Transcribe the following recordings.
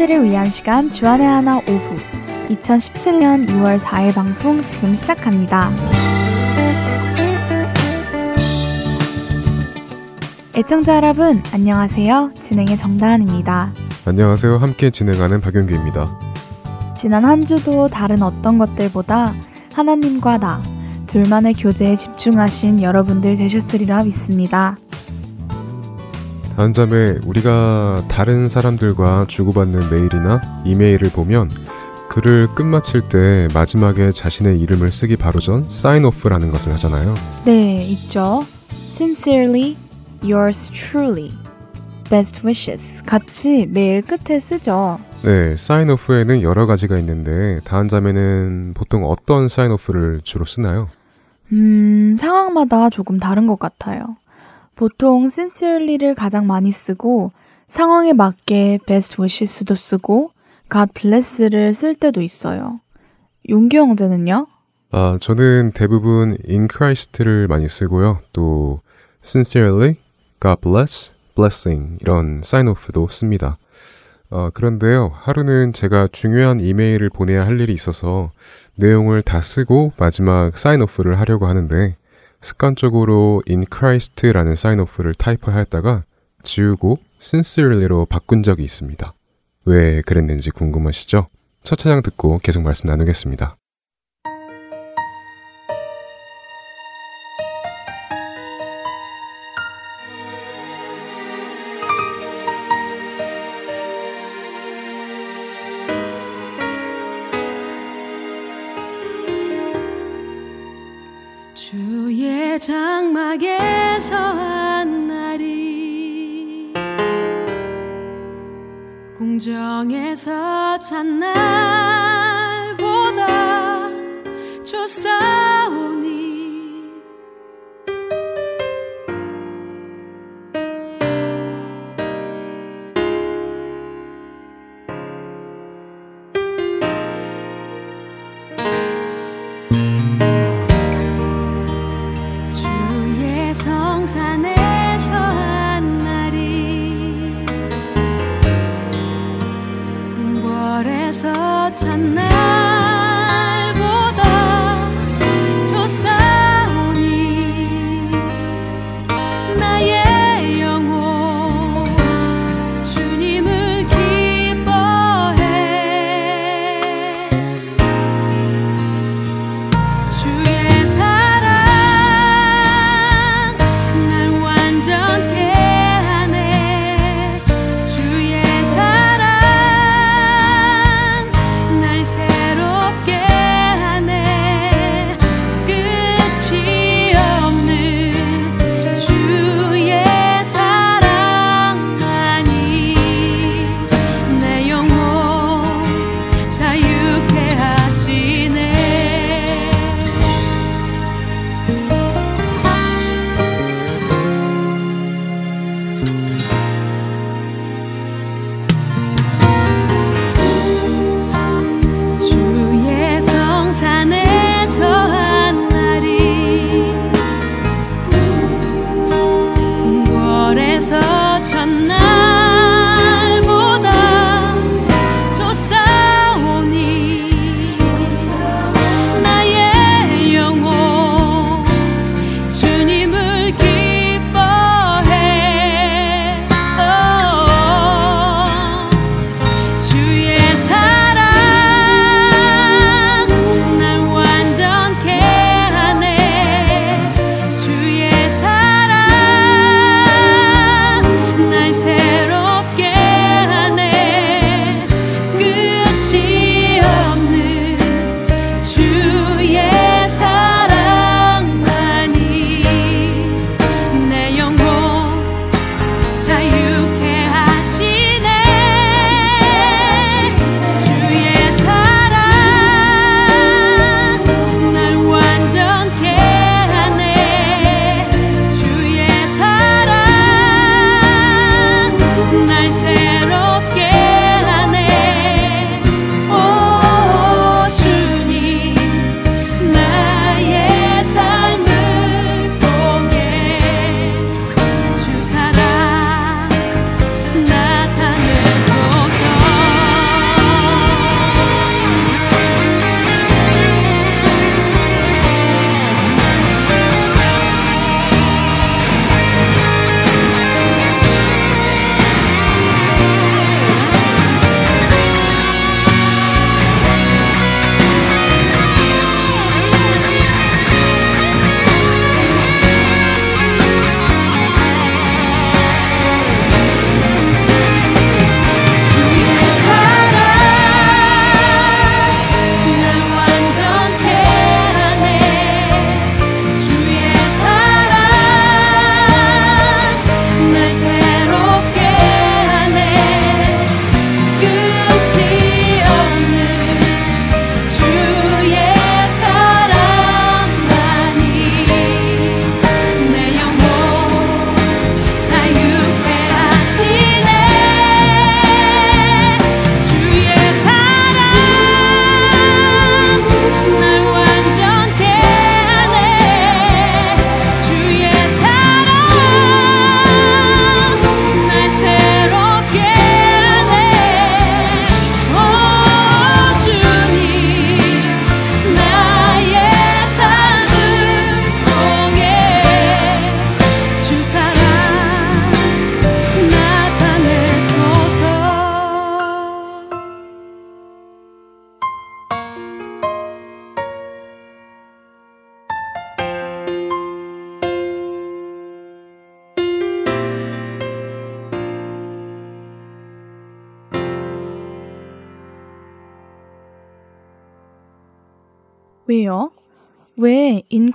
사람들을 위한 시간 주안의 하나 오부 2017년 2월 4일 방송 지금 시작합니다. 애청자 여러분 안녕하세요. 진행의 정다은입니다. 안녕하세요. 함께 진행하는 박영규입니다. 지난 한 주도 다른 어떤 것들보다 하나님과 나 둘만의 교제에 집중하신 여러분들 되셨으리라 믿습니다. 다음 점에 우리가 다른 사람들과 주고받는 메일이나 이메일을 보면 글을 끝마칠 때 마지막에 자신의 이름을 쓰기 바로 전 off라는 것을 하잖아요. 네, 있죠. Sincerely, yours truly. Best wishes. 같이 메일 끝에 쓰죠. 네, off에는 여러 가지가 있는데 다음 점에는 보통 어떤 off를 주로 쓰나요? 음, 상황마다 조금 다른 것 같아요. 보통 sincerely를 가장 많이 쓰고 상황에 맞게 best wishes도 쓰고 God bless를 쓸 때도 있어요. 용규 형제는요? 아, 저는 대부분 in Christ를 많이 쓰고요. 또 sincerely, God bless, blessing 이런 sign off도 씁니다. 어, 그런데요, 하루는 제가 중요한 이메일을 보내야 할 일이 있어서 내용을 다 쓰고 마지막 off를 하려고 하는데 습관적으로 in Christ라는 off를 타이프하였다가 지우고 sincerely로 바꾼 적이 있습니다. 왜 그랬는지 궁금하시죠? 첫 차장 듣고 계속 말씀 나누겠습니다. 공정에서 찬 날보다 좋사오니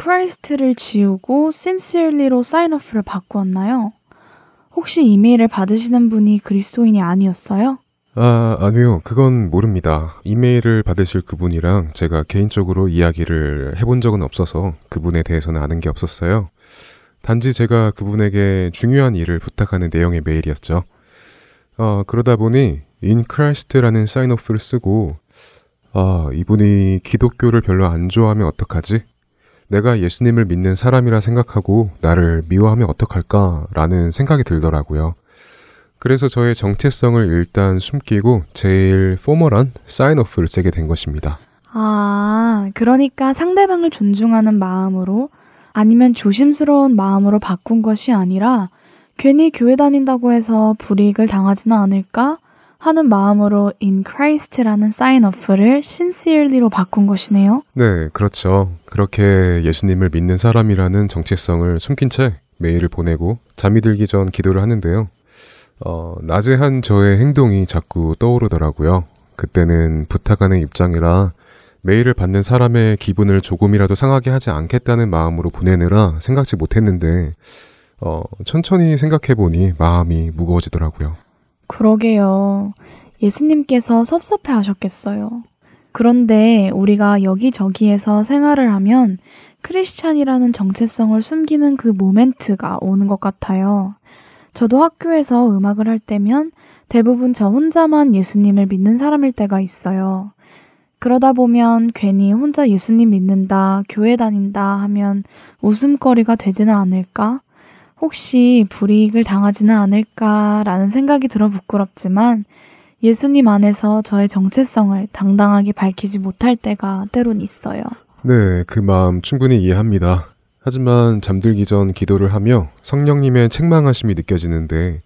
Christ를 지우고 sincerely로 sign-off를 바꾸었나요? 혹시 이메일을 받으시는 분이 그리스도인이 아니었어요? 아, 아니요. 그건 모릅니다. 이메일을 받으실 그분이랑 제가 개인적으로 이야기를 해본 적은 없어서 그분에 대해서는 아는 게 없었어요. 단지 제가 그분에게 중요한 일을 부탁하는 내용의 메일이었죠. 어, 그러다 보니 in Christ라는 사인오프를 쓰고 아, 이분이 기독교를 별로 안 좋아하면 어떡하지? 내가 예수님을 믿는 사람이라 생각하고 나를 미워하면 어떡할까라는 생각이 들더라고요. 그래서 저의 정체성을 일단 숨기고 제일 포멀한 사인오프를 쓰게 된 것입니다. 아, 그러니까 상대방을 존중하는 마음으로 아니면 조심스러운 마음으로 바꾼 것이 아니라 괜히 교회 다닌다고 해서 불이익을 당하지는 않을까 하는 마음으로 in Christ라는 사인오프를 sincerely로 바꾼 것이네요. 네, 그렇죠. 그렇게 예수님을 믿는 사람이라는 정체성을 숨긴 채 메일을 보내고 잠이 들기 전 기도를 하는데요. 어, 낮에 한 저의 행동이 자꾸 떠오르더라고요. 그때는 부탁하는 입장이라 메일을 받는 사람의 기분을 조금이라도 상하게 하지 않겠다는 마음으로 보내느라 생각지 못했는데, 어, 천천히 생각해보니 마음이 무거워지더라고요. 그러게요. 예수님께서 섭섭해 하셨겠어요. 그런데 우리가 여기저기에서 생활을 하면 크리스찬이라는 정체성을 숨기는 그 모멘트가 오는 것 같아요. 저도 학교에서 음악을 할 때면 대부분 저 혼자만 예수님을 믿는 사람일 때가 있어요. 그러다 보면 괜히 혼자 예수님 믿는다, 교회 다닌다 하면 웃음거리가 되지는 않을까? 혹시 불이익을 당하지는 않을까라는 생각이 들어 부끄럽지만 예수님 안에서 저의 정체성을 당당하게 밝히지 못할 때가 때론 있어요. 네, 그 마음 충분히 이해합니다. 하지만 잠들기 전 기도를 하며 성령님의 책망하심이 느껴지는데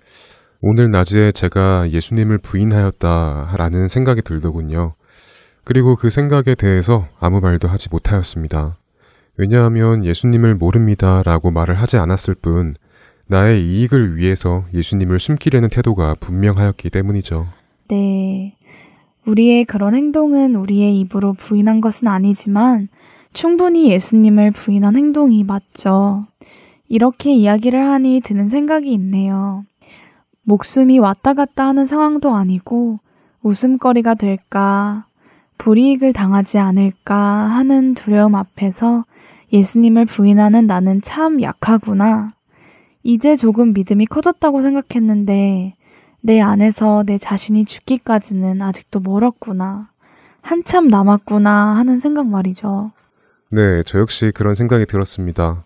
오늘 낮에 제가 예수님을 부인하였다라는 생각이 들더군요. 그리고 그 생각에 대해서 아무 말도 하지 못하였습니다. 왜냐하면 예수님을 모릅니다 라고 말을 하지 않았을 뿐 나의 이익을 위해서 예수님을 숨기려는 태도가 분명하였기 때문이죠. 네. 우리의 그런 행동은 우리의 입으로 부인한 것은 아니지만 충분히 예수님을 부인한 행동이 맞죠. 이렇게 이야기를 하니 드는 생각이 있네요. 목숨이 왔다 갔다 하는 상황도 아니고 웃음거리가 될까, 불이익을 당하지 않을까 하는 두려움 앞에서 예수님을 부인하는 나는 참 약하구나. 이제 조금 믿음이 커졌다고 생각했는데 내 안에서 내 자신이 죽기까지는 아직도 멀었구나. 한참 남았구나 하는 생각 말이죠. 네, 저 역시 그런 생각이 들었습니다.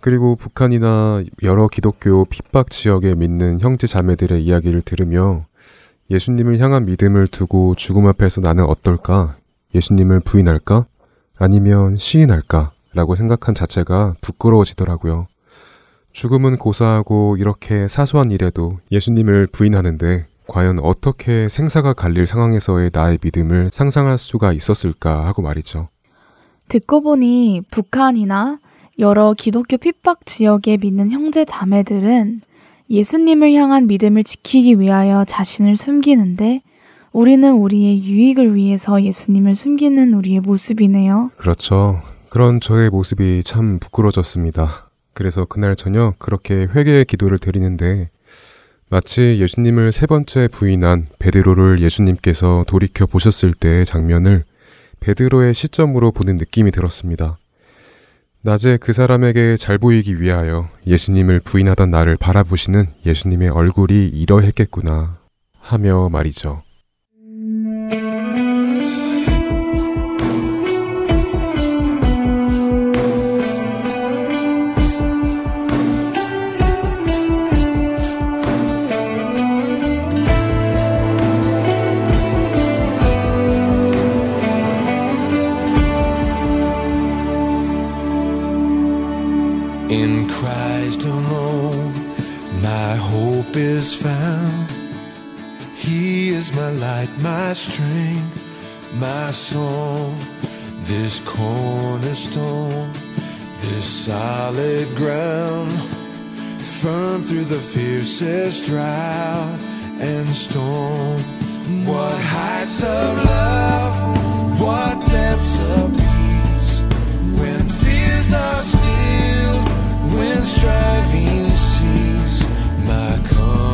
그리고 북한이나 여러 기독교 핍박 지역에 믿는 형제 자매들의 이야기를 들으며 예수님을 향한 믿음을 두고 죽음 앞에서 나는 어떨까? 예수님을 부인할까? 아니면 시인할까? 라고 생각한 자체가 부끄러워지더라고요. 죽음은 고사하고 이렇게 사소한 일에도 예수님을 부인하는데 과연 어떻게 생사가 갈릴 상황에서의 나의 믿음을 상상할 수가 있었을까 하고 말이죠. 듣고 보니 북한이나 여러 기독교 핍박 지역에 믿는 형제 자매들은 예수님을 향한 믿음을 지키기 위하여 자신을 숨기는데 우리는 우리의 유익을 위해서 예수님을 숨기는 우리의 모습이네요. 그렇죠. 그런 저의 모습이 참 부끄러졌습니다. 그래서 그날 저녁 그렇게 회개의 기도를 드리는데 마치 예수님을 세 번째 부인한 베드로를 예수님께서 돌이켜 보셨을 때의 장면을 베드로의 시점으로 보는 느낌이 들었습니다. 낮에 그 사람에게 잘 보이기 위하여 예수님을 부인하던 나를 바라보시는 예수님의 얼굴이 이러했겠구나 하며 말이죠. my strength, my soul, this cornerstone, this solid ground, firm through the fiercest drought and storm. What heights of love, what depths of peace, when fears are stilled, when striving cease, my calm.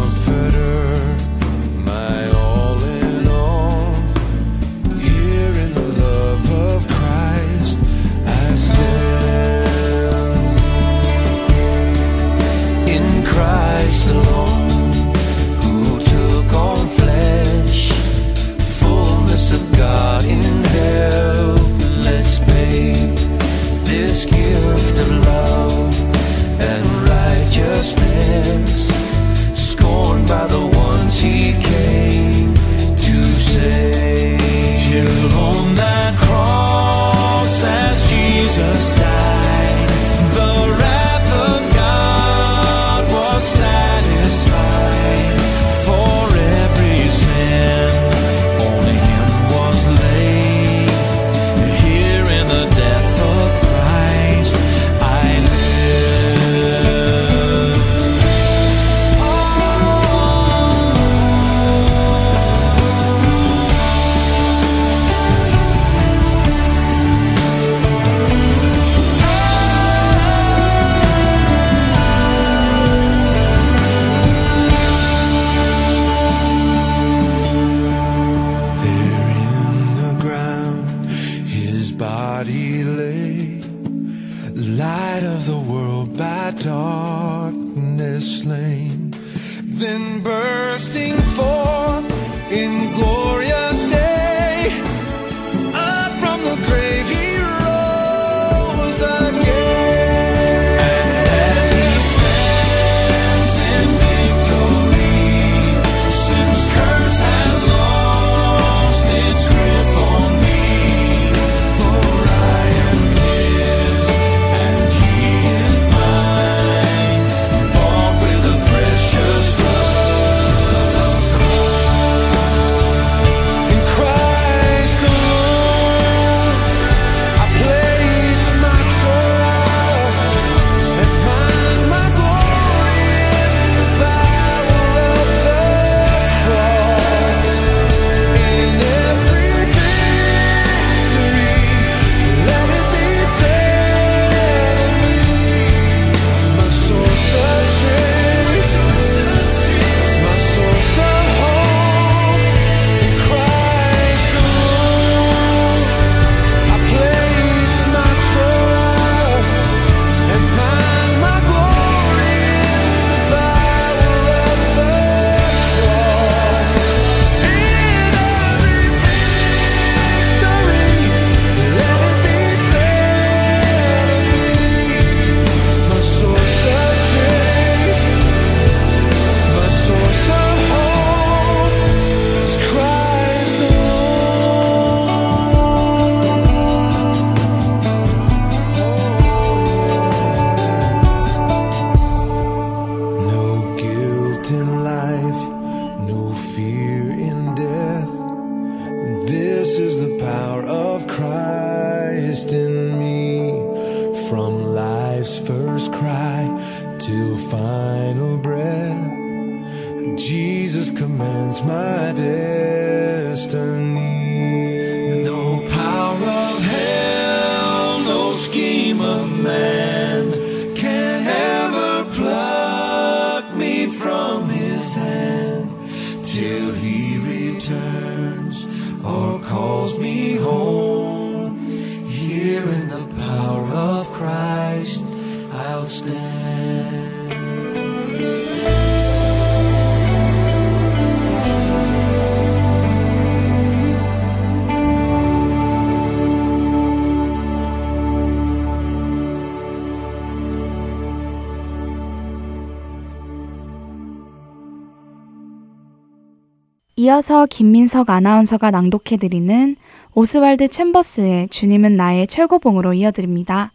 이어서 김민석 아나운서가 낭독해드리는 오스왈드 챔버스의 주님은 나의 최고봉으로 이어드립니다.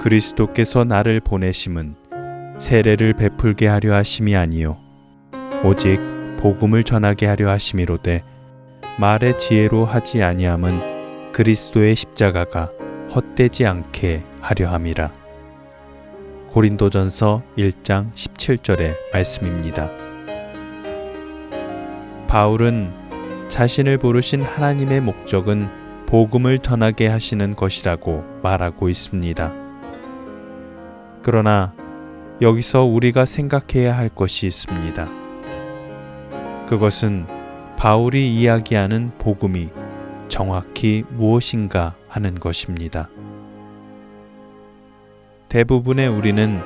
그리스도께서 나를 보내심은 세례를 베풀게 하려 하심이 아니요 오직 복음을 전하게 하려 하심이로되 말의 지혜로 하지 아니함은 그리스도의 십자가가 헛되지 않게 하려 함이라. 고린도전서 1장 17절의 말씀입니다. 바울은 자신을 부르신 하나님의 목적은 복음을 전하게 하시는 것이라고 말하고 있습니다. 그러나 여기서 우리가 생각해야 할 것이 있습니다. 그것은 바울이 이야기하는 복음이 정확히 무엇인가 하는 것입니다. 대부분의 우리는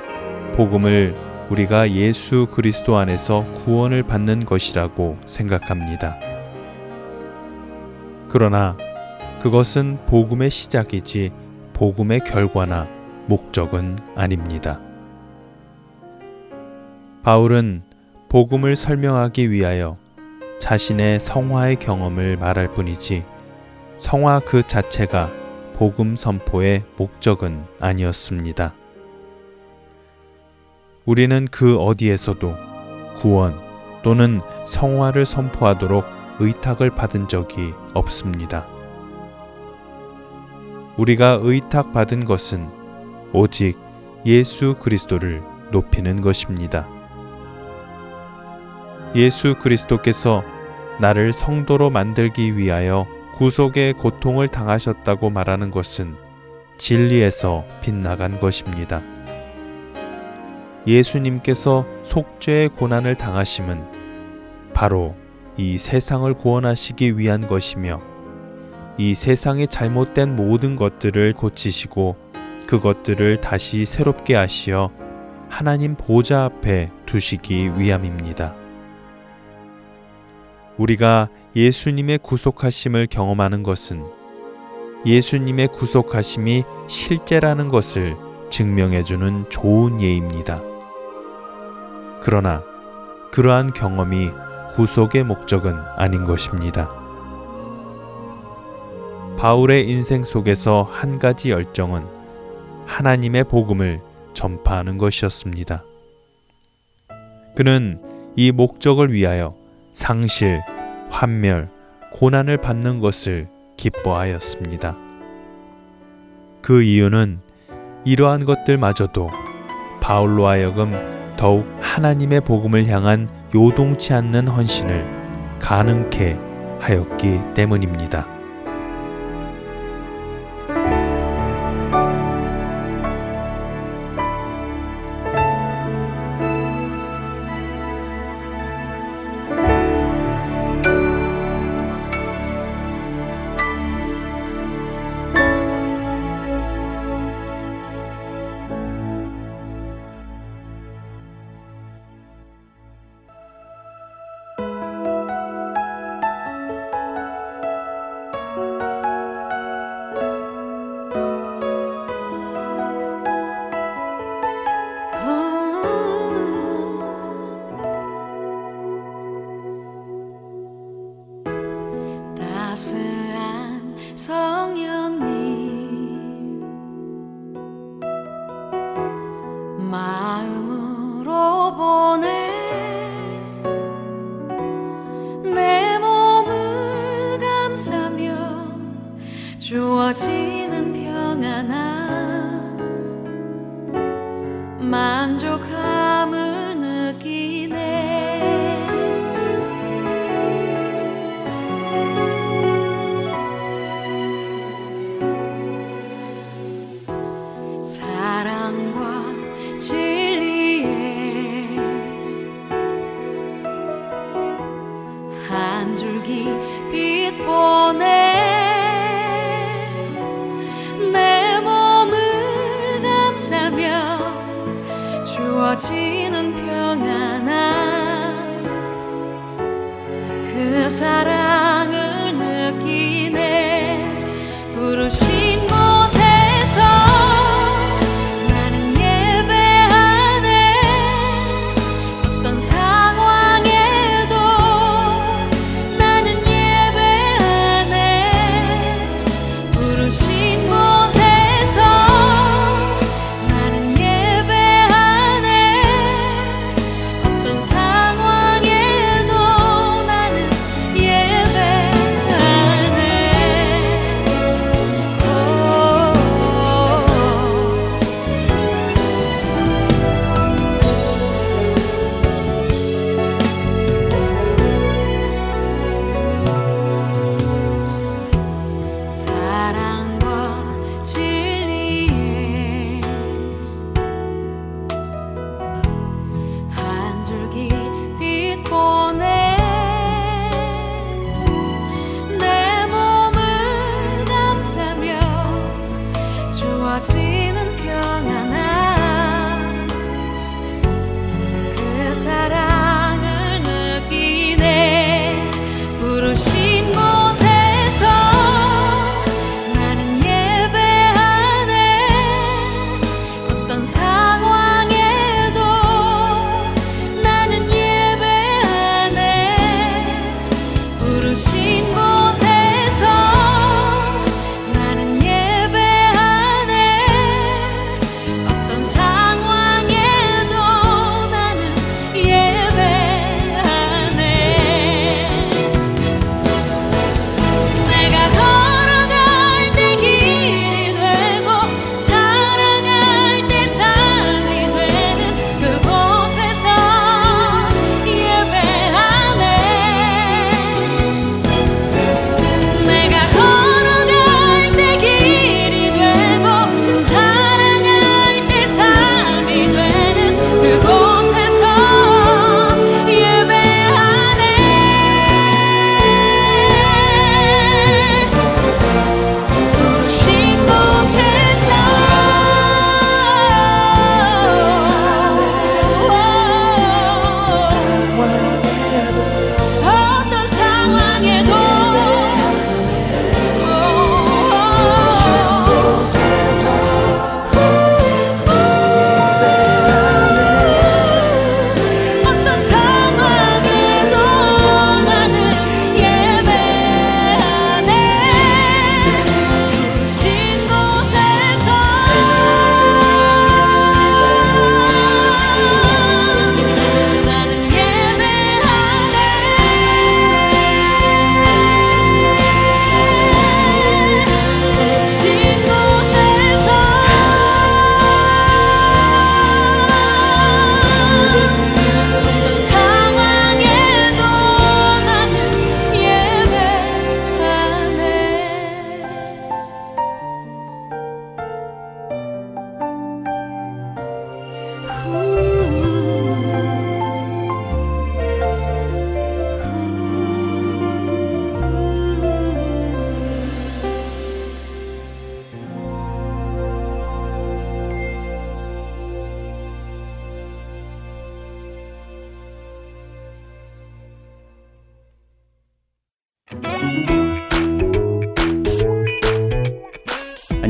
복음을 우리가 예수 그리스도 안에서 구원을 받는 것이라고 생각합니다. 그러나 그것은 복음의 시작이지 복음의 결과나 목적은 아닙니다. 바울은 복음을 설명하기 위하여 자신의 성화의 경험을 말할 뿐이지 성화 그 자체가 복음 선포의 목적은 아니었습니다. 우리는 그 어디에서도 구원 또는 성화를 선포하도록 의탁을 받은 적이 없습니다. 우리가 의탁받은 것은 오직 예수 그리스도를 높이는 것입니다. 예수 그리스도께서 나를 성도로 만들기 위하여 구속의 고통을 당하셨다고 말하는 것은 진리에서 빗나간 것입니다. 예수님께서 속죄의 고난을 당하심은 바로 이 세상을 구원하시기 위한 것이며 이 세상의 잘못된 모든 것들을 고치시고 그것들을 다시 새롭게 하시어 하나님 보좌 앞에 두시기 위함입니다. 우리가 예수님의 구속하심을 경험하는 것은 예수님의 구속하심이 실제라는 것을 증명해주는 좋은 예입니다. 그러나 그러한 경험이 구속의 목적은 아닌 것입니다. 바울의 인생 속에서 한 가지 열정은 하나님의 복음을 전파하는 것이었습니다. 그는 이 목적을 위하여 상실, 환멸, 고난을 받는 것을 기뻐하였습니다. 그 이유는 이러한 것들마저도 바울로 하여금 더욱 하나님의 복음을 향한 요동치 않는 헌신을 가능케 하였기 때문입니다. 사랑을 느끼네. 부르신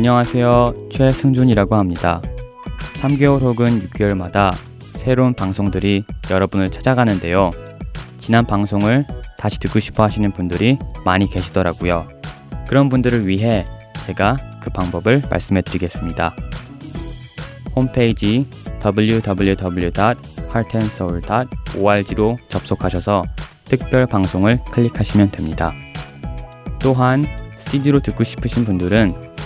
안녕하세요. 최승준이라고 합니다. 3개월 혹은 6개월마다 새로운 방송들이 여러분을 찾아가는데요. 지난 방송을 다시 듣고 싶어 하시는 분들이 많이 계시더라고요. 그런 분들을 위해 제가 그 방법을 말씀해 드리겠습니다. 홈페이지 www.heartandsoul.org로 접속하셔서 특별 방송을 클릭하시면 됩니다. 또한 CD로 듣고 싶으신 분들은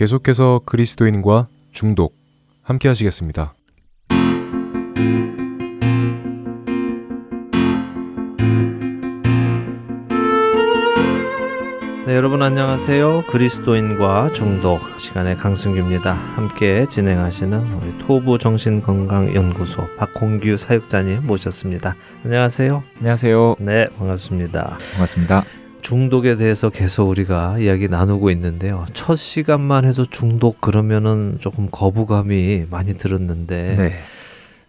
계속해서 그리스도인과 중독 함께 하시겠습니다. 네, 여러분 안녕하세요. 그리스도인과 중독 시간의 강승규입니다. 함께 진행하시는 우리 토부 정신건강연구소 박홍규 사육자님 모셨습니다. 안녕하세요. 안녕하세요. 네, 반갑습니다. 반갑습니다. 중독에 대해서 계속 우리가 이야기 나누고 있는데요. 첫 시간만 해도 중독 그러면은 조금 거부감이 많이 들었는데 네.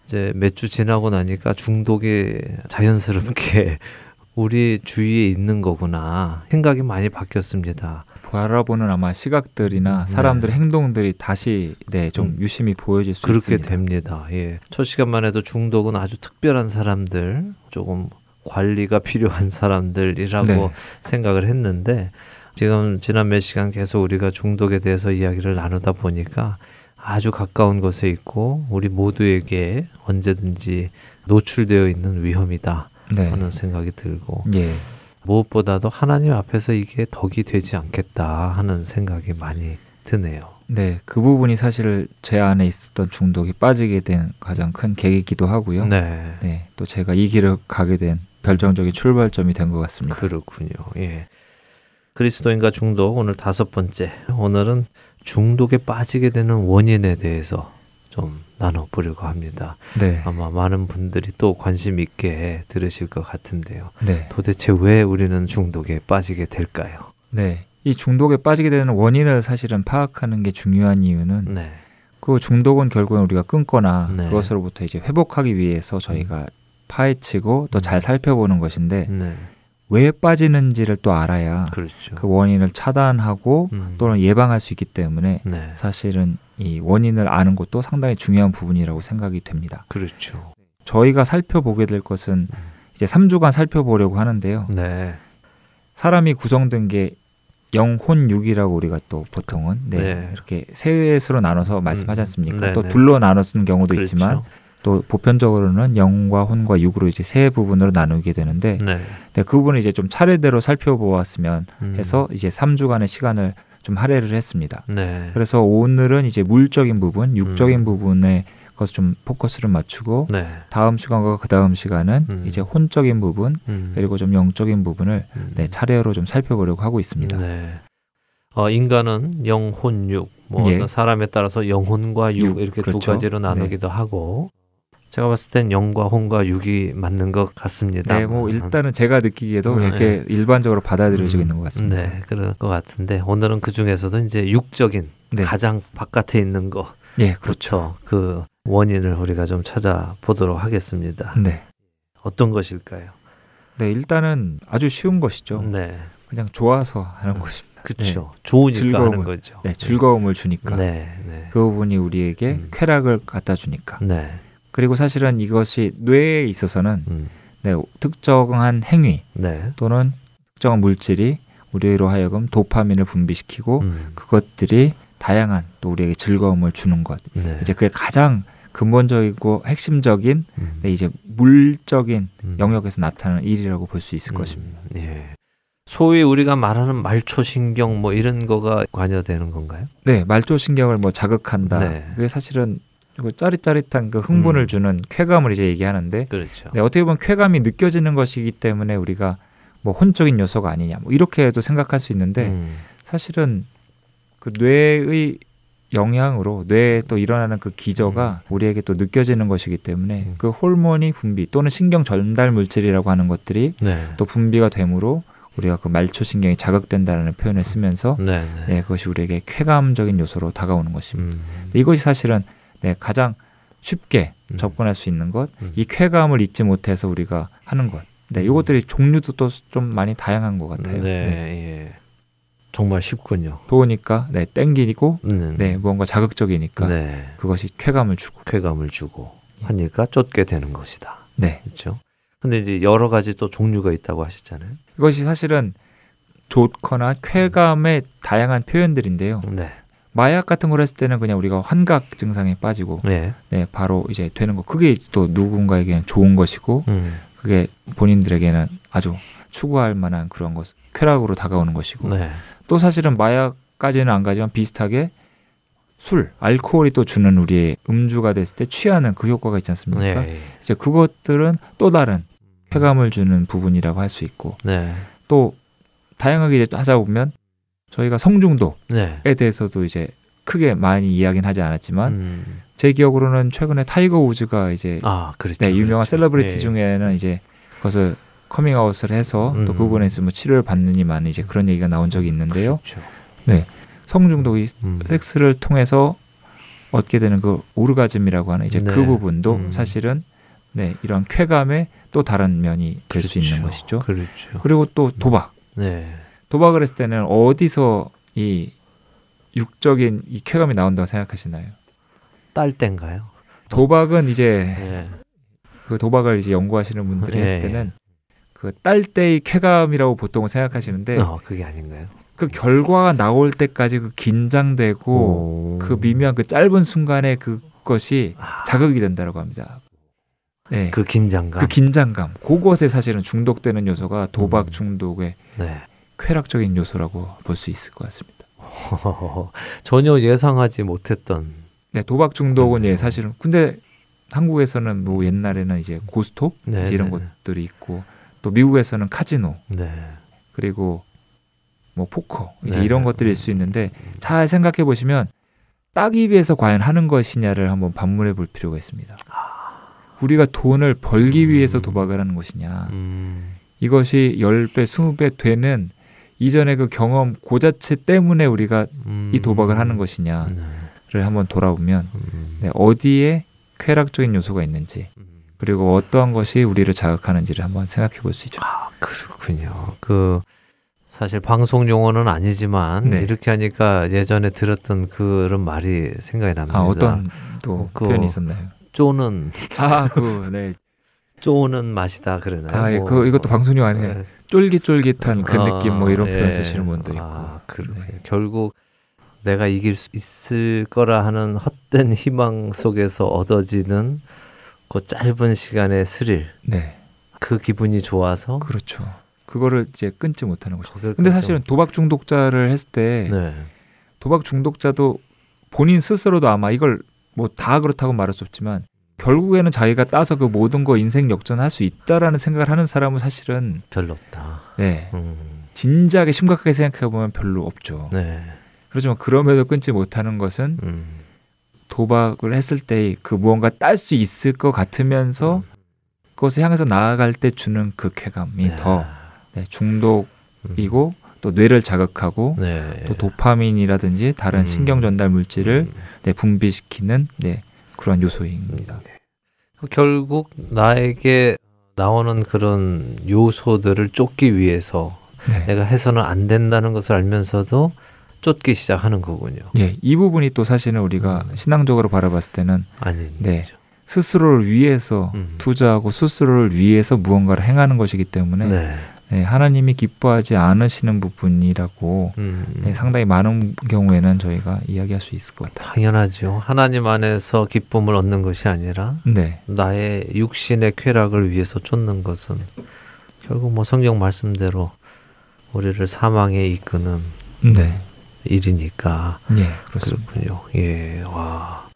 이제 몇 주 지나고 나니까 중독이 자연스럽게 우리 주위에 있는 거구나 생각이 많이 바뀌었습니다. 바라보는 아마 시각들이나 사람들의 행동들이 다시 네, 좀 음. 유심히 보여질 수 그렇게 있습니다. 됩니다. 예. 첫 시간만 해도 중독은 아주 특별한 사람들, 조금 관리가 필요한 사람들이라고 네. 생각을 했는데 지금 지난 몇 시간 계속 우리가 중독에 대해서 이야기를 나누다 보니까 아주 가까운 곳에 있고 우리 모두에게 언제든지 노출되어 있는 위험이다 네. 하는 생각이 들고 예. 무엇보다도 하나님 앞에서 이게 덕이 되지 않겠다 하는 생각이 많이 드네요. 네, 그 부분이 사실 제 안에 있었던 중독이 빠지게 된 가장 큰 계기이기도 하고요. 네. 네, 또 제가 이 길을 가게 된 결정적인 출발점이 된 것 같습니다. 그렇군요. 예. 그리스도인과 중독 오늘 다섯 번째. 오늘은 중독에 빠지게 되는 원인에 대해서 좀 나눠보려고 합니다. 네, 아마 많은 분들이 또 관심 있게 들으실 것 같은데요. 네, 도대체 왜 우리는 중독에 빠지게 될까요? 네. 이 중독에 빠지게 되는 원인을 사실은 파악하는 게 중요한 이유는 네. 그 중독은 결국엔 우리가 끊거나 네. 그것으로부터 이제 회복하기 위해서 저희가 파헤치고 또잘 음. 살펴보는 것인데 네. 왜 빠지는지를 또 알아야 그렇죠. 그 원인을 차단하고 음. 또는 예방할 수 있기 때문에 네. 사실은 이 원인을 아는 것도 상당히 중요한 부분이라고 생각이 됩니다. 그렇죠. 저희가 살펴보게 될 것은 이제 3주간 살펴보려고 하는데요. 네. 사람이 구성된 게 영혼 육이라고 우리가 또 보통은 네, 네. 이렇게 셋으로 나눠서 말씀하지 음, 않습니까? 네, 또 네. 둘로 나눠 쓰는 경우도 그렇죠. 있지만 또 보편적으로는 영과 혼과 육으로 이제 세 부분으로 나누게 되는데 네. 네, 그 부분을 이제 좀 차례대로 살펴보았으면 음. 해서 이제 3주간의 시간을 좀 할애를 했습니다. 네. 그래서 오늘은 이제 물적인 부분, 육적인 음. 부분에 것을 좀 포커스를 맞추고 네. 다음 시간과 그 다음 시간은 음. 이제 혼적인 부분 음. 그리고 좀 영적인 부분을 음. 네, 차례로 좀 살펴보려고 하고 있습니다. 네. 어, 인간은 영혼 육, 뭐 예. 사람에 따라서 영혼과 육 육, 이렇게 두 그렇죠. 가지로 나누기도 하고 제가 봤을 땐 영과 혼과 육이 맞는 것 같습니다. 네, 뭐 일단은 제가 느끼기에도 네. 이렇게 일반적으로 받아들여지고 음, 있는 것 같습니다. 네, 그럴 것 같은데 오늘은 그 중에서도 이제 육적인 네. 가장 바깥에 있는 거 예, 그렇죠. 그 원인을 우리가 좀 찾아보도록 하겠습니다. 네. 어떤 것일까요? 네, 일단은 아주 쉬운 것이죠. 네, 그냥 좋아서 하는 것입니다. 그렇죠. 좋으니까 즐거움을. 하는 거죠. 네, 즐거움을 주니까. 네, 네, 그 부분이 우리에게 음. 쾌락을 갖다 주니까. 네, 그리고 사실은 이것이 뇌에 있어서는 음, 네, 특정한 행위 네, 또는 특정한 물질이 우리로 하여금 도파민을 분비시키고 음, 그것들이 다양한 또 우리에게 즐거움을 주는 것. 네, 이제 그게 가장 근본적이고 핵심적인 음, 네, 이제 물적인 음. 영역에서 나타나는 일이라고 볼 수 있을 음, 것입니다. 예. 소위 우리가 말하는 말초신경 뭐 이런 거가 관여되는 건가요? 네, 말초 신경을 뭐 자극한다. 네. 그게 사실은 그 짜릿짜릿한 그 흥분을 음. 주는 쾌감을 이제 얘기하는데 그렇죠. 네, 어떻게 보면 쾌감이 느껴지는 것이기 때문에 우리가 뭐 혼적인 요소가 아니냐 뭐 이렇게도 생각할 수 있는데 음. 사실은 그 뇌의 영향으로 뇌에 또 일어나는 그 기저가 우리에게 또 느껴지는 것이기 때문에 음. 그 호르몬이 분비 또는 신경 전달 물질이라고 하는 것들이 네. 또 분비가 되므로 우리가 그 말초 신경이 자극된다는 표현을 쓰면서 네. 네. 네, 그것이 우리에게 쾌감적인 요소로 다가오는 것입니다. 음. 이것이 사실은 네, 가장 쉽게 음. 접근할 수 있는 것, 음. 이 쾌감을 잊지 못해서 우리가 하는 것. 네, 이것들이 종류도 또 좀 많이 다양한 것 같아요. 네. 네. 예. 정말 쉽군요. 좋으니까, 네, 땡기고, 음. 네, 무언가 자극적이니까 네. 그것이 쾌감을 주고. 쾌감을 주고 하니까 쫓게 되는 것이다. 네, 그렇죠? 근데 이제 여러 가지 또 종류가 있다고 하셨잖아요. 이것이 사실은 좋거나 쾌감의 다양한 표현들인데요. 네. 마약 같은 걸 했을 때는 그냥 우리가 환각 증상에 빠지고, 네. 네, 바로 이제 되는 거. 그게 또 누군가에게는 좋은 것이고, 음. 그게 본인들에게는 아주 추구할 만한 그런 것, 쾌락으로 다가오는 것이고, 네. 또 사실은 마약까지는 안 가지만 비슷하게 술, 알코올이 또 주는 우리의 음주가 됐을 때 취하는 그 효과가 있지 않습니까? 네. 이제 그것들은 또 다른 쾌감을 주는 부분이라고 할 수 있고 네. 또 다양하게 하자 보면 저희가 성중독에 네. 대해서도 이제 크게 많이 이야기는 하지 않았지만 음. 제 기억으로는 최근에 타이거 우즈가 이제 아, 그렇죠. 네, 유명한 그렇죠. 셀러브리티 예. 중에는 이제 그것을 커밍아웃을 해서 또 음. 그분에서 뭐 치료를 받느니 마니 이제 그런 얘기가 나온 적이 있는데요. 그렇죠. 성중독이 음. 섹스를 통해서 얻게 되는 그 오르가즘이라고 하는 이제 그 네. 부분도 음. 사실은 네, 이런 쾌감의 또 다른 면이 될 수 있는 그렇죠. 것이죠. 그렇죠. 그리고 또 도박. 네. 도박을 했을 때는 어디서 이 육적인 이 쾌감이 나온다고 생각하시나요? 딸 땐가요? 도박은 이제 네. 그 도박을 이제 연구하시는 분들이 예, 했을 예. 때는 그딸 때의 쾌감이라고 보통 생각하시는데 어, 그게 아닌가요? 그 결과가 나올 때까지 그 긴장되고 오. 그 미묘한 그 짧은 순간에 그것이 아, 자극이 된다고 합니다. 네. 그, 그 긴장감. 긴장감, 그것에 사실은 중독되는 요소가 도박 음. 중독의 네. 쾌락적인 요소라고 볼 수 있을 것 같습니다. 전혀 예상하지 못했던 네, 도박 중독은 그렇네요. 예 사실은 근데 한국에서는 뭐 옛날에는 이제 고스톱 네, 이제 이런 네, 네. 것들이 있고 또 미국에서는 카지노 네. 그리고 뭐 포커 이제 네. 이런 것들일 수 있는데 잘 생각해 보시면 따기 위해서 과연 하는 것이냐를 한번 반문해 볼 필요가 있습니다. 우리가 돈을 벌기 위해서 음. 도박을 하는 것이냐 음. 이것이 10배, 20배 되는 이전의 그 경험 그 자체 때문에 우리가 음. 이 도박을 하는 것이냐를 네. 한번 돌아보면 음. 네, 어디에 쾌락적인 요소가 있는지 음. 그리고 어떠한 것이 우리를 자극하는지를 한번 생각해 볼 수 있죠. 아, 그렇군요. 그 사실 방송 용어는 아니지만 네. 이렇게 하니까 예전에 들었던 그런 말이 생각이 납니다. 아 어떤 또 그- 표현이 있었나요? 쪼는 아, 그 네. 쪼는 맛이다 그러나요? 아, 예, 뭐, 그 이것도 방송용 아니에요. 네. 쫄깃쫄깃한 그 아, 느낌 뭐 이런 예. 표현 쓰시는 분도 있고. 아, 그렇군요. 네. 결국 내가 이길 수 있을 거라 하는 헛된 희망 속에서 얻어지는 그 짧은 시간의 스릴, 네, 그 기분이 좋아서 그렇죠. 그거를 이제 끊지 못하는 거죠. 근데 사실은 도박 중독자를 했을 때 네. 도박 중독자도 본인 스스로도 아마 이걸 뭐 다 그렇다고 말할 수 없지만 결국에는 자기가 따서 그 모든 거 인생 역전할 수 있다라는 생각을 하는 사람은 사실은 별로 없다. 네 음, 진지하게 심각하게 생각해 보면 별로 없죠. 네. 그렇지만 그럼에도 끊지 못하는 것은 음, 도박을 했을 때 그 무언가 딸 수 있을 것 같으면서 그것을 향해서 나아갈 때 주는 그 쾌감이 네. 더 네, 중독이고 음, 또 뇌를 자극하고 네. 또 도파민이라든지 다른 음. 신경 전달 물질을 음. 네, 분비시키는 네, 그런 요소입니다. 그 결국 나에게 나오는 그런 요소들을 쫓기 위해서 네. 내가 해서는 안 된다는 것을 알면서도 쫓기 시작하는 거군요. 예, 이 부분이 또 사실은 우리가 음. 신앙적으로 바라봤을 때는 아닌 네. 스스로를 위해서 음. 투자하고 스스로를 위해서 무언가를 행하는 것이기 때문에 네. 네, 하나님이 기뻐하지 않으시는 부분이라고 음, 네, 상당히 많은 경우에는 저희가 이야기할 수 있을 것 같아요. 당연하죠. 하나님 안에서 기쁨을 얻는 것이 아니라 네, 나의 육신의 쾌락을 위해서 쫓는 것은 결국 뭐 성경 말씀대로 우리를 사망에 이끄는 네, 일이니까 예. 그렇군요. 예, 와,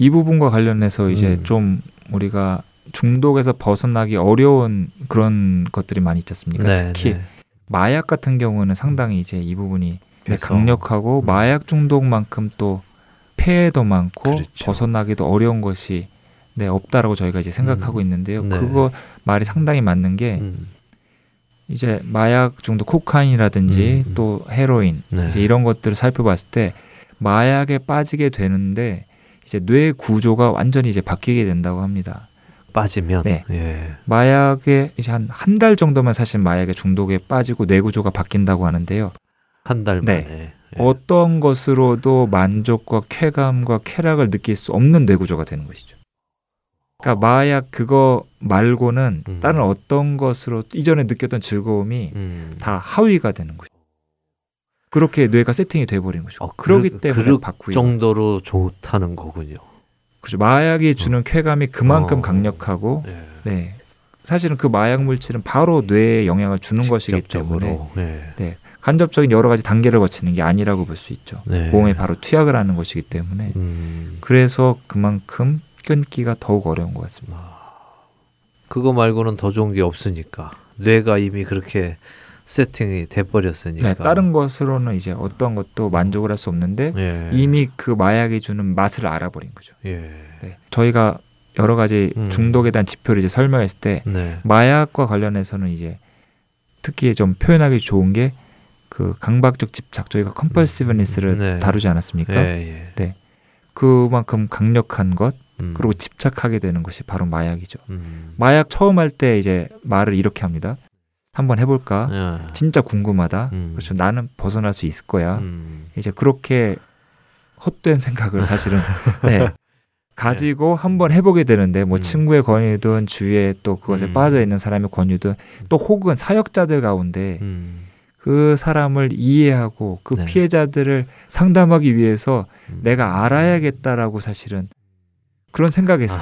이 부분과 관련해서 이제 음. 좀 우리가 중독에서 벗어나기 어려운 그런 것들이 많이 있지 않습니까? 네, 특히 네. 마약 같은 경우는 상당히 이제 이 부분이 네. 강력하고 음. 마약 중독만큼 또 폐해도 많고 그렇죠. 벗어나기도 어려운 것이 네, 없다라고 저희가 이제 생각하고 음. 있는데요. 네. 그거 말이 상당히 맞는 게 음. 이제 마약 중독 코카인이라든지 음, 음. 또 헤로인 네. 이제 이런 것들을 살펴봤을 때 마약에 빠지게 되는데 이제 뇌 구조가 완전히 이제 바뀌게 된다고 합니다. 빠지면 네. 예. 마약에 이제 한 한 달 정도면 사실 마약의 중독에 빠지고 뇌 구조가 바뀐다고 하는데요. 한달 네. 만에. 예. 어떤 것으로도 만족과 쾌감과 쾌락을 느낄 수 없는 뇌 구조가 되는 것이죠. 그러니까 마약 그거 말고는 음. 다른 어떤 것으로 이전에 느꼈던 즐거움이 음. 다 하위가 되는 거죠. 그렇게 뇌가 세팅이 돼버린 거죠. 어, 그러기 그- 때문에 바꾸기. 정도로 좋다는 거군요. 그죠. 마약이 주는 쾌감이 그만큼 어. 강력하고, 예. 네. 사실은 그 마약 물질은 바로 뇌에 영향을 주는 것이기 때문에 직접적으로. 예. 간접적인 여러 가지 단계를 거치는 게 아니라고 볼 수 있죠. 네. 몸에 바로 투약을 하는 것이기 때문에 음. 그래서 그만큼 끊기가 더욱 어려운 것 같습니다. 그거 말고는 더 좋은 게 없으니까 뇌가 이미 그렇게 세팅이 돼 버렸으니까. 네, 다른 것으로는 이제 어떤 것도 만족을 할 수 없는데 예. 이미 그 마약이 주는 맛을 알아버린 거죠. 예. 네. 저희가 여러 가지 음. 중독에 대한 지표를 이제 설명했을 때 네. 마약과 관련해서는 이제 특히 좀 표현하기 좋은 게 그 강박적 집착 저희가 컴펄시브니스를 네. 다루지 않았습니까? 예, 예. 그만큼 강력한 것 음. 그리고 집착하게 되는 것이 바로 마약이죠. 음. 마약 처음 할 때 이제 말을 이렇게 합니다. 한번 해볼까? 예. 진짜 궁금하다. 음. 그렇죠. 나는 벗어날 수 있을 거야. 음. 이제 그렇게 헛된 생각을 사실은 네. 가지고 한번 해보게 되는데 뭐 음. 친구의 권유든 주위에 또 그것에 음. 빠져 있는 사람의 권유든 또 혹은 사역자들 가운데 음. 그 사람을 이해하고 그 네. 피해자들을 상담하기 위해서 음. 내가 알아야겠다라고 사실은 그런 생각에서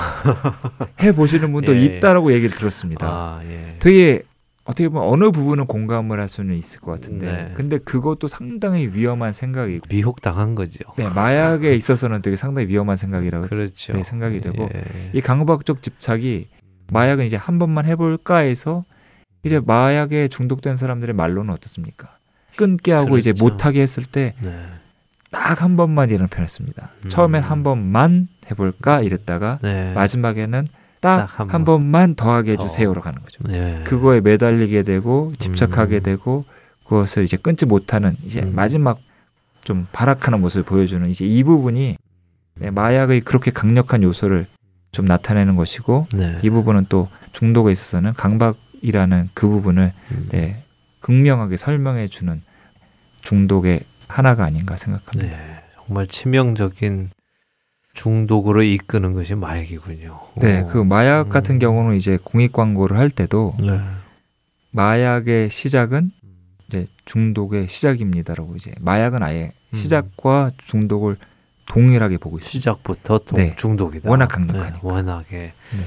해 보시는 분도 예. 있다라고 얘기를 들었습니다. 아, 예. 되게 어떻게 보면 어느 부분은 공감을 할 수는 있을 것 같은데 네. 근데 그것도 상당히 위험한 생각이고 미혹 당한 거죠. 네, 마약에 있어서는 되게 상당히 위험한 생각이라고 그렇죠. 네, 생각이 되고 예. 이 강박적 집착이 마약은 이제 한 번만 해볼까 해서 이제 마약에 중독된 사람들의 말로는 어떻습니까? 끊게 하고 이제 그렇죠. 못하게 했을 때 딱한 네. 번만 이런 표현했습니다. 음. 처음엔 한 번만 해볼까 이랬다가 네. 마지막에는 딱 딱한 한 번. 번만 더 하게 더. 해주세요로 가는 거죠. 예. 그거에 매달리게 되고 집착하게 음. 되고 그것을 이제 끊지 못하는 이제 음. 마지막 좀 발악하는 모습을 보여주는 이제 이 부분이 네, 마약의 그렇게 강력한 요소를 좀 나타내는 것이고 네. 이 부분은 또 중독에 있어서는 강박이라는 그 부분을 음. 네, 극명하게 설명해 주는 중독의 하나가 아닌가 생각합니다. 네. 정말 치명적인 중독으로 이끄는 것이 마약이군요. 네, 오. 그 마약 음. 같은 경우는 이제 공익 광고를 할 때도 네. 마약의 시작은 이제 중독의 시작입니다라고 이제 마약은 아예 음. 시작과 중독을 동일하게 보고 있습니다. 시작부터 동, 네. 중독이다. 워낙 강력하니까. 네, 워낙에. 네.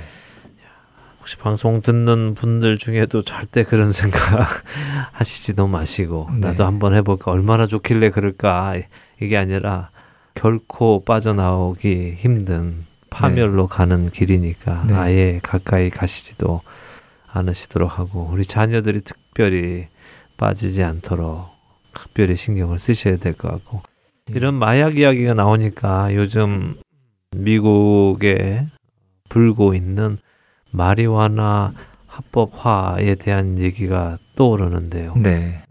혹시 방송 듣는 분들 중에도 절대 그런 생각 하시지도 마시고 네. 나도 한번 해볼까 얼마나 좋길래 그럴까 이게 아니라 결코 빠져나오기 힘든 파멸로 가는 길이니까 네. 아예 가까이 가시지도 않으시도록 하고 우리 자녀들이 특별히 빠지지 않도록 특별히 신경을 쓰셔야 될 것 같고 네. 이런 마약 이야기가 나오니까 요즘 미국에 불고 있는 마리화나 합법화에 대한 얘기가 떠오르는데요. 네.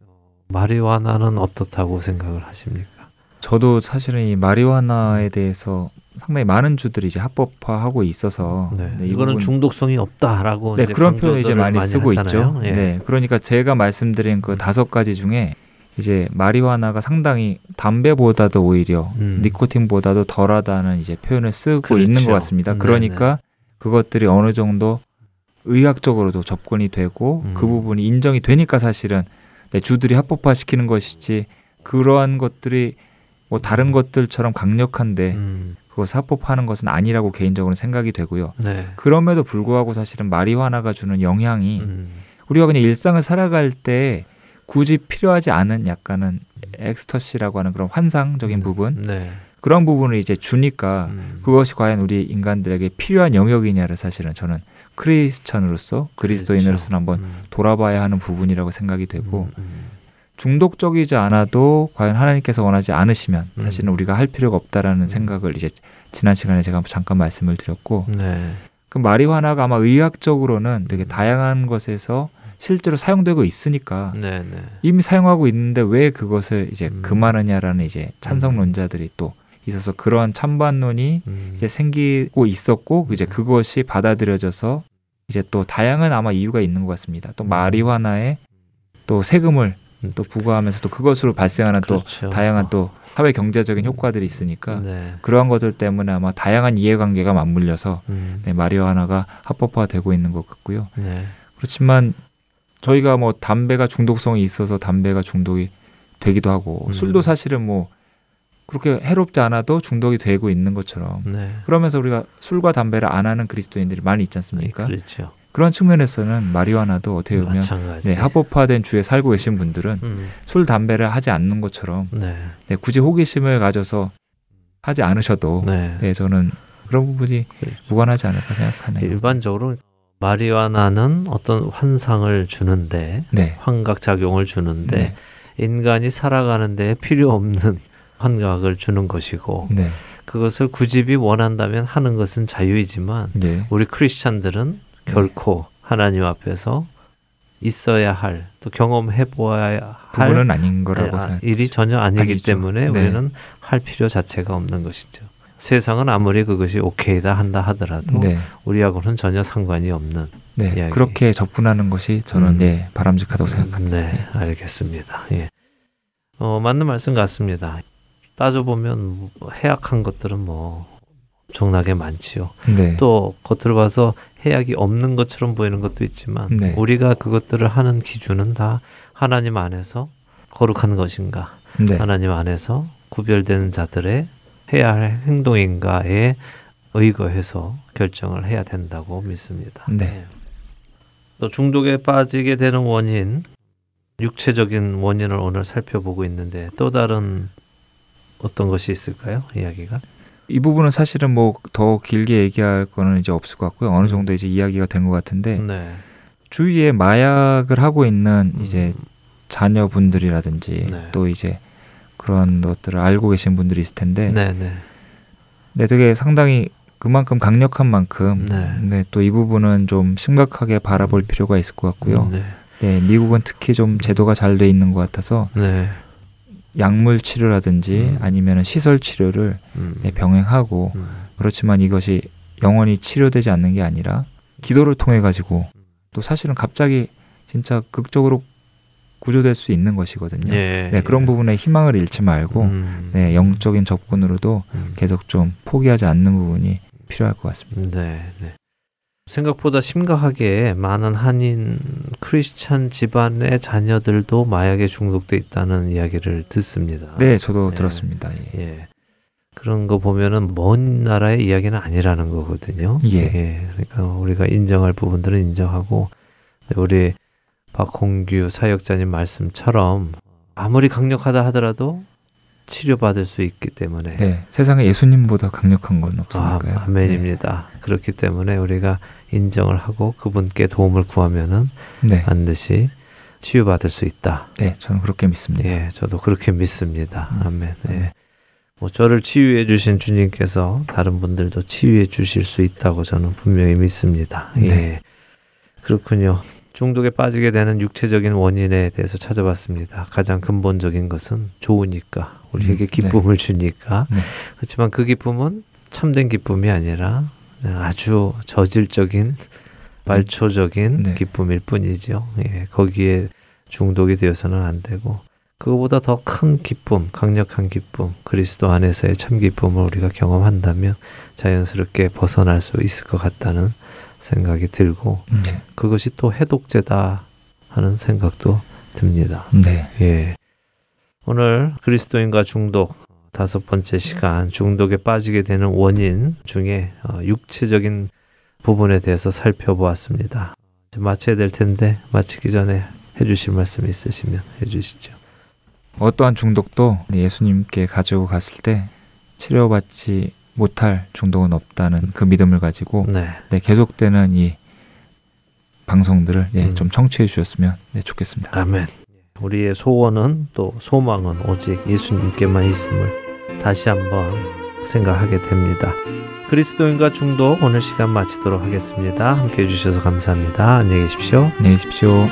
마리화나는 어떻다고 생각을 하십니까? 저도 사실은 이 마리화나에 대해서 상당히 많은 주들이 이제 합법화하고 있어서 네. 네, 이 이거는 중독성이 없다라고 네, 그런 표현 이제 강조들을 많이 쓰고 하잖아요. 있죠. 예. 네, 그러니까 제가 말씀드린 그 다섯 가지 중에 이제 마리화나가 상당히 담배보다도 오히려 음. 니코틴보다도 덜하다는 이제 표현을 쓰고 그렇죠. 있는 것 같습니다. 네네. 그러니까 그것들이 어느 정도 의학적으로도 접근이 되고 음. 그 부분이 인정이 되니까 사실은 네, 주들이 합법화 시키는 것이지 그러한 것들이 뭐 다른 것들처럼 강력한데 음. 그것을 합법화하는 것은 아니라고 개인적으로 생각이 되고요. 네. 그럼에도 불구하고 사실은 마리화나가 주는 영향이 음. 우리가 그냥 일상을 살아갈 때 굳이 필요하지 않은 약간은 엑스터시라고 하는 그런 환상적인 부분 네. 그런 부분을 이제 주니까 음. 그것이 과연 우리 인간들에게 필요한 영역이냐를 사실은 저는 크리스천으로서 그리스도인으로서는 한번 음. 돌아봐야 하는 부분이라고 생각이 되고 음, 음. 중독적이지 않아도 과연 하나님께서 원하지 않으시면 음. 사실은 우리가 할 필요가 없다라는 생각을 이제 지난 시간에 제가 잠깐 말씀을 드렸고 네. 그 마리화나가 아마 의학적으로는 되게 다양한 것에서 실제로 사용되고 있으니까 네, 네. 이미 사용하고 있는데 왜 그것을 이제 음. 금하느냐라는 이제 찬성론자들이 또 있어서 그러한 찬반론이 음. 이제 생기고 있었고 이제 그것이 받아들여져서 이제 또 다양한 아마 이유가 있는 것 같습니다. 또 음. 마리화나에 또 세금을 음. 또 부과하면서 또 그것으로 발생하는 그렇죠. 또 다양한 또 사회 경제적인 효과들이 있으니까 네. 그러한 것들 때문에 아마 다양한 이해관계가 맞물려서 음. 네, 마리화나가 합법화되고 있는 것 같고요. 네. 그렇지만 저희가 뭐 담배가 중독성이 있어서 담배가 중독이 되기도 하고 음. 술도 사실은 뭐 그렇게 해롭지 않아도 중독이 되고 있는 것처럼 네. 그러면서 우리가 술과 담배를 안 하는 그리스도인들이 많이 있지 않습니까? 그렇죠. 그런 측면에서는 마리화나도 어떻게 보면. 네, 합법화된 주에 살고 계신 분들은 음. 술 담배를 하지 않는 것처럼 네. 네, 굳이 호기심을 가져서 하지 않으셔도 네. 네, 저는 그런 부분이 무관하지 않을까 생각하네요. 일반적으로 마리화나는 어떤 환상을 주는데 네. 환각 작용을 주는데 네. 인간이 살아가는 데 필요 없는 환각을 주는 것이고 네. 그것을 구집이 원한다면 하는 것은 자유이지만 네. 우리 크리스찬들은 결코 하나님 앞에서 있어야 할 또 경험해 보아야 할 부분은 아닌 거라고 아, 생각. 일이 전혀 아니기 아니죠. 때문에 네. 우리는 할 필요 자체가 없는 것이죠. 세상은 아무리 그것이 오케이다 한다 하더라도 네. 우리하고는 전혀 상관이 없는 네. 이야기. 그렇게 접근하는 것이 저는 음. 네, 바람직하다고 생각합니다. 네, 알겠습니다. 예. 어, 맞는 말씀 같습니다. 따져보면 뭐 해악한 것들은 뭐 엄청나게 많지요. 네. 또 겉으로 봐서 해악이 없는 것처럼 보이는 것도 있지만 네. 우리가 그것들을 하는 기준은 다 하나님 안에서 거룩한 것인가 네. 하나님 안에서 구별된 자들의 해야 할 행동인가에 의거해서 결정을 해야 된다고 믿습니다. 네. 또 중독에 빠지게 되는 원인, 육체적인 원인을 오늘 살펴보고 있는데 또 다른 어떤 것이 있을까요? 이야기가? 이 부분은 사실은 뭐 더 길게 얘기할 거는 이제 없을 것 같고요. 어느 정도 이제 이야기가 된 것 같은데 네. 주위에 마약을 하고 있는 이제 음. 자녀분들이라든지 네. 또 이제 그런 것들을 알고 계신 분들이 있을 텐데 네, 네. 네, 되게 상당히 그만큼 강력한 만큼 네. 네, 또이 부분은 좀 심각하게 바라볼 필요가 있을 것 같고요. 네. 네, 미국은 특히 좀 제도가 잘 돼 있는 것 같아서 네. 약물 치료라든지 음. 아니면 시설 치료를 음. 네, 병행하고 음. 그렇지만 이것이 영원히 치료되지 않는 게 아니라 기도를 통해 가지고 또 사실은 갑자기 진짜 극적으로 구조될 수 있는 것이거든요. 예. 네, 그런 부분에 희망을 잃지 말고 음. 네, 영적인 접근으로도 음. 계속 좀 포기하지 않는 부분이 필요할 것 같습니다. 네, 네. 생각보다 심각하게 많은 한인 크리스찬 집안의 자녀들도 마약에 중독돼 있다는 이야기를 듣습니다. 네, 저도 예. 들었습니다. 예. 예. 그런 거 보면은 먼 나라의 이야기는 아니라는 거거든요. 예. 그러니까 우리가 인정할 부분들은 인정하고 우리 박홍규 사역자님 말씀처럼 아무리 강력하다 하더라도 치료받을 수 있기 때문에 네, 세상에 예수님보다 강력한 건 아, 없으니까요. 아멘입니다. 그렇기 때문에 우리가 인정을 하고 그분께 도움을 구하면은 네, 반드시 치유받을 수 있다. 네, 저는 그렇게 믿습니다. 예, 저도 그렇게 믿습니다. 음. 아멘. 예. 뭐 저를 치유해 주신 주님께서 다른 분들도 치유해 주실 수 있다고 저는 분명히 믿습니다. 예. 네. 그렇군요. 중독에 빠지게 되는 육체적인 원인에 대해서 찾아봤습니다. 가장 근본적인 것은 좋으니까 우리에게 음, 기쁨을 주니까. 네. 그렇지만 그 기쁨은 참된 기쁨이 아니라 아주 저질적인 말초적인 네. 기쁨일 뿐이죠. 예, 거기에 중독이 되어서는 안 되고 그거보다 더 큰 기쁨, 강력한 기쁨, 그리스도 안에서의 참 기쁨을 우리가 경험한다면 자연스럽게 벗어날 수 있을 것 같다는 생각이 들고 네, 그것이 또 해독제다 하는 생각도 듭니다. 네, 예. 오늘 그리스도인과 중독 다섯 번째 시간 중독에 빠지게 되는 원인 중에 어, 육체적인 부분에 대해서 살펴보았습니다. 마쳐야 될 텐데 마치기 전에 해주실 말씀 있으시면 해주시죠. 어떠한 중독도 예수님께 가지고 갔을 때 치료받지 못할 중독은 없다는 그 믿음을 가지고 네. 네 계속되는 이 방송들을 예, 음. 좀 청취해 주셨으면 네, 좋겠습니다. 아멘. 우리의 소원은 또 소망은 오직 예수님께만 있음을 다시 한번 생각하게 됩니다. 그리스도인과 중독 오늘 시간 마치도록 하겠습니다. 함께 해주셔서 감사합니다. 안녕히 계십시오. 안녕히 계십시오.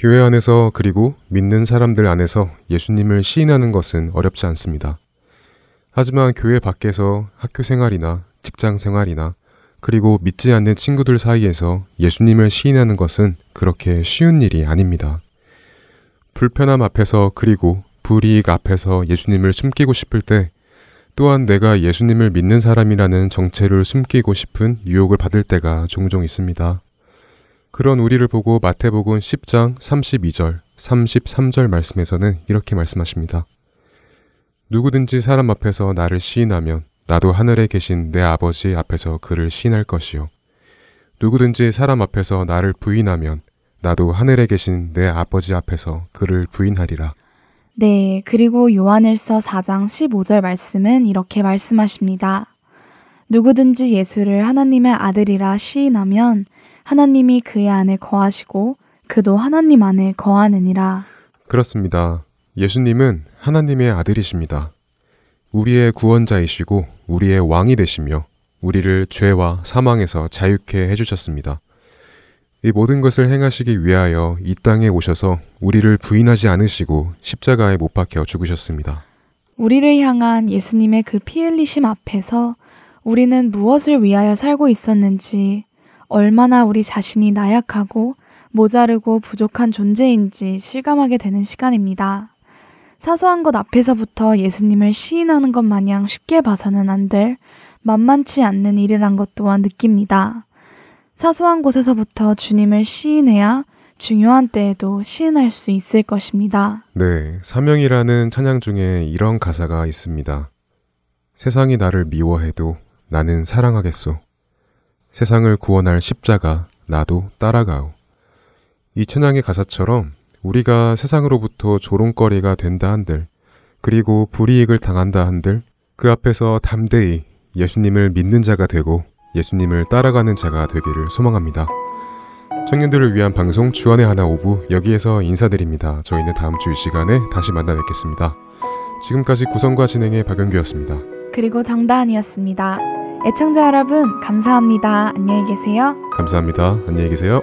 교회 안에서 그리고 믿는 사람들 안에서 예수님을 시인하는 것은 어렵지 않습니다. 하지만 교회 밖에서 학교 생활이나 직장 생활이나 그리고 믿지 않는 친구들 사이에서 예수님을 시인하는 것은 그렇게 쉬운 일이 아닙니다. 불편함 앞에서 그리고 불이익 앞에서 예수님을 숨기고 싶을 때 또한 내가 예수님을 믿는 사람이라는 정체를 숨기고 싶은 유혹을 받을 때가 종종 있습니다. 그런 우리를 보고 마태복음 10장 32절, 33절 말씀에서는 이렇게 말씀하십니다. 누구든지 사람 앞에서 나를 시인하면 나도 하늘에 계신 내 아버지 앞에서 그를 시인할 것이요. 누구든지 사람 앞에서 나를 부인하면 나도 하늘에 계신 내 아버지 앞에서 그를 부인하리라. 네, 그리고 요한일서 4장 15절 말씀은 이렇게 말씀하십니다. 누구든지 예수를 하나님의 아들이라 시인하면 하나님이 그의 안에 거하시고 그도 하나님 안에 거하느니라. 그렇습니다. 예수님은 하나님의 아들이십니다. 우리의 구원자이시고 우리의 왕이 되시며 우리를 죄와 사망에서 자유케 해주셨습니다. 이 모든 것을 행하시기 위하여 이 땅에 오셔서 우리를 부인하지 않으시고 십자가에 못 박혀 죽으셨습니다. 우리를 향한 예수님의 그 피 흘리심 앞에서 우리는 무엇을 위하여 살고 있었는지, 얼마나 우리 자신이 나약하고 모자르고 부족한 존재인지 실감하게 되는 시간입니다. 사소한 것 앞에서부터 예수님을 시인하는 것 마냥 쉽게 봐서는 안 될 만만치 않는 일이란 것 또한 느낍니다. 사소한 곳에서부터 주님을 시인해야 중요한 때에도 시인할 수 있을 것입니다. 네, 사명이라는 찬양 중에 이런 가사가 있습니다. 세상이 나를 미워해도 나는 사랑하겠소. 세상을 구원할 십자가 나도 따라가오. 이 찬양의 가사처럼 우리가 세상으로부터 조롱거리가 된다 한들, 그리고 불이익을 당한다 한들, 그 앞에서 담대히 예수님을 믿는 자가 되고 예수님을 따라가는 자가 되기를 소망합니다. 청년들을 위한 방송 주안의 하나 오부 여기에서 인사드립니다. 저희는 다음 주 이 시간에 다시 만나 뵙겠습니다. 지금까지 구성과 진행의 박영규였습니다. 그리고 정다은이었습니다. 애청자 여러분, 감사합니다. 안녕히 계세요. 감사합니다. 안녕히 계세요.